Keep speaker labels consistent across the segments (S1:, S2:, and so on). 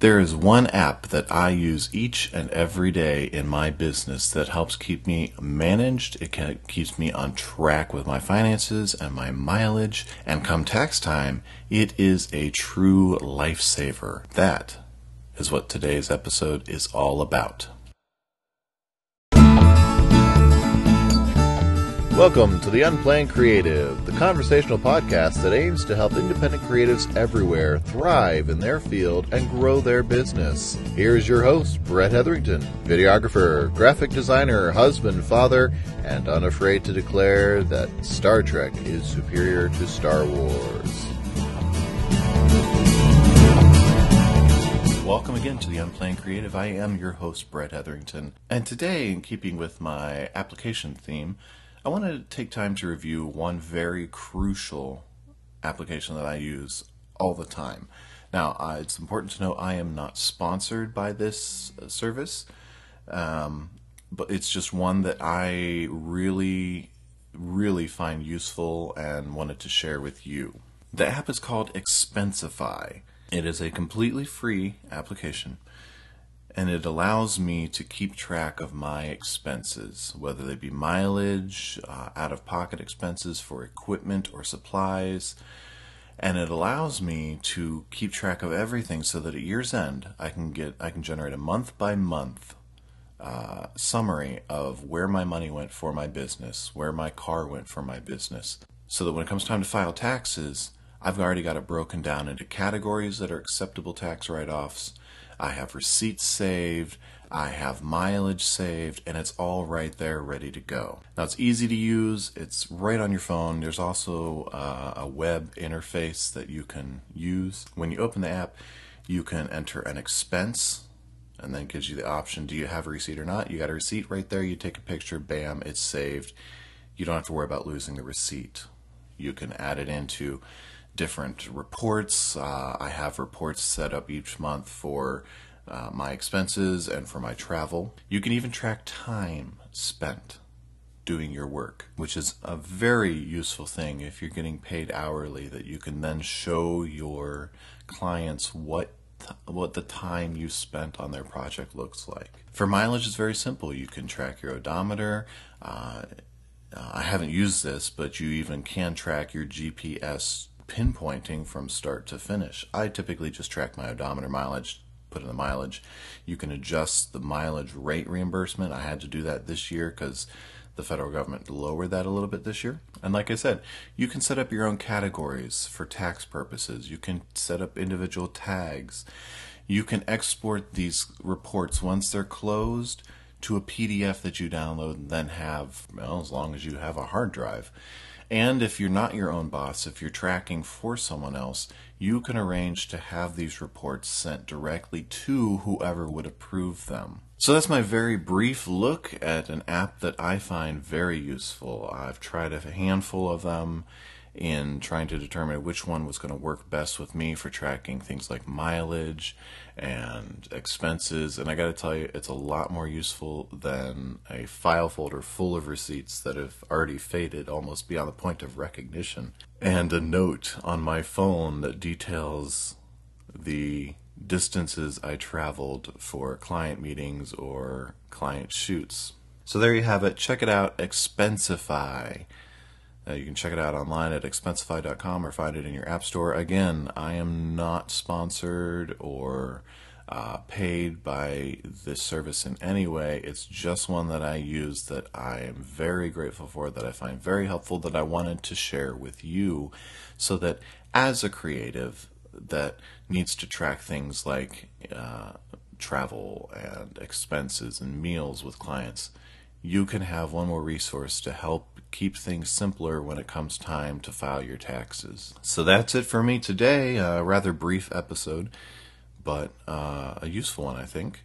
S1: There is one app that I use each and every day in my business that helps keep me managed. It keeps me on track with my finances and my mileage. And come tax time, it is a true lifesaver. That is what today's episode is all about. Welcome to the Unplanned Creative, the conversational podcast that aims to help independent creatives everywhere thrive in their field and grow their business. Here's your host, Brett Hetherington, videographer, graphic designer, husband, father, and unafraid to declare that Star Trek is superior to Star Wars. Welcome again to the Unplanned Creative. I am your host, Brett Hetherington, and today, in keeping with my application theme, I want to take time to review one very crucial application that I use all the time. Now, uh, it's important to know I am not sponsored by this uh, service, um, but it's just one that I really, really find useful and wanted to share with you. The app is called Expensify. It is a completely free application and it allows me to keep track of my expenses, whether they be mileage, uh, out of pocket expenses for equipment or supplies. And it allows me to keep track of everything so that at year's end I can get I can generate a month by month uh, summary of where my money went for my business, where my car went for my business, so that when it comes time to file taxes, I've already got it broken down into categories that are acceptable tax write offs I have receipts saved, I have mileage saved, and it's all right there ready to go. Now it's easy to use, it's right on your phone. There's also uh, a web interface that you can use. When you open the app, you can enter an expense and then gives you the option do you have a receipt or not? You got a receipt right there, you take a picture, bam, it's saved. You don't have to worry about losing the receipt. You can add it into different reports. Uh, I have reports set up each month for uh, my expenses and for my travel. You can even track time spent doing your work, which is a very useful thing if you're getting paid hourly that you can then show your clients what what the time you spent on their project looks like. For mileage, it's very simple. You can track your odometer. Uh, I haven't used this, but you even can track your GPS pinpointing from start to finish. I typically just track my odometer mileage, put in the mileage. You can adjust the mileage rate reimbursement. I had to do that this year because the federal government lowered that a little bit this year. And like I said, you can set up your own categories for tax purposes. You can set up individual tags. You can export these reports once they're closed to a PDF that you download and then have, well, as long as you have a hard drive. And if you're not your own boss, if you're tracking for someone else, you can arrange to have these reports sent directly to whoever would approve them. So that's my very brief look at an app that I find very useful. I've tried a handful of them in trying to determine which one was going to work best with me for tracking things like mileage and expenses. And I got to tell you, it's a lot more useful than a file folder full of receipts that have already faded almost beyond the point of recognition, and a note on my phone that details the distances I traveled for client meetings or client shoots. So there you have it. Check it out. Expensify. Uh, you can check it out online at expensify.com or find it in your app store. Again, I am not sponsored or uh, paid by this service in any way. It's just one that I use that I am very grateful for, that I find very helpful, that I wanted to share with you so that as a creative that needs to track things like uh, travel and expenses and meals with clients, you can have one more resource to help keep things simpler when it comes time to file your taxes. So that's it for me today. A rather brief episode, but uh, a useful one, I think.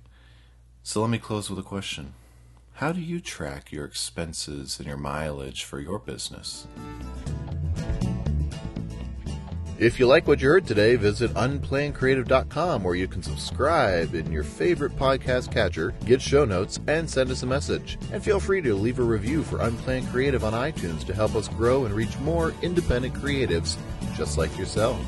S1: So let me close with a question How do you track your expenses and your mileage for your business? If you like what you heard today, visit unplannedcreative.com where you can subscribe in your favorite podcast catcher, get show notes, and send us a message. And feel free to leave a review for Unplanned Creative on iTunes to help us grow and reach more independent creatives just like yourself.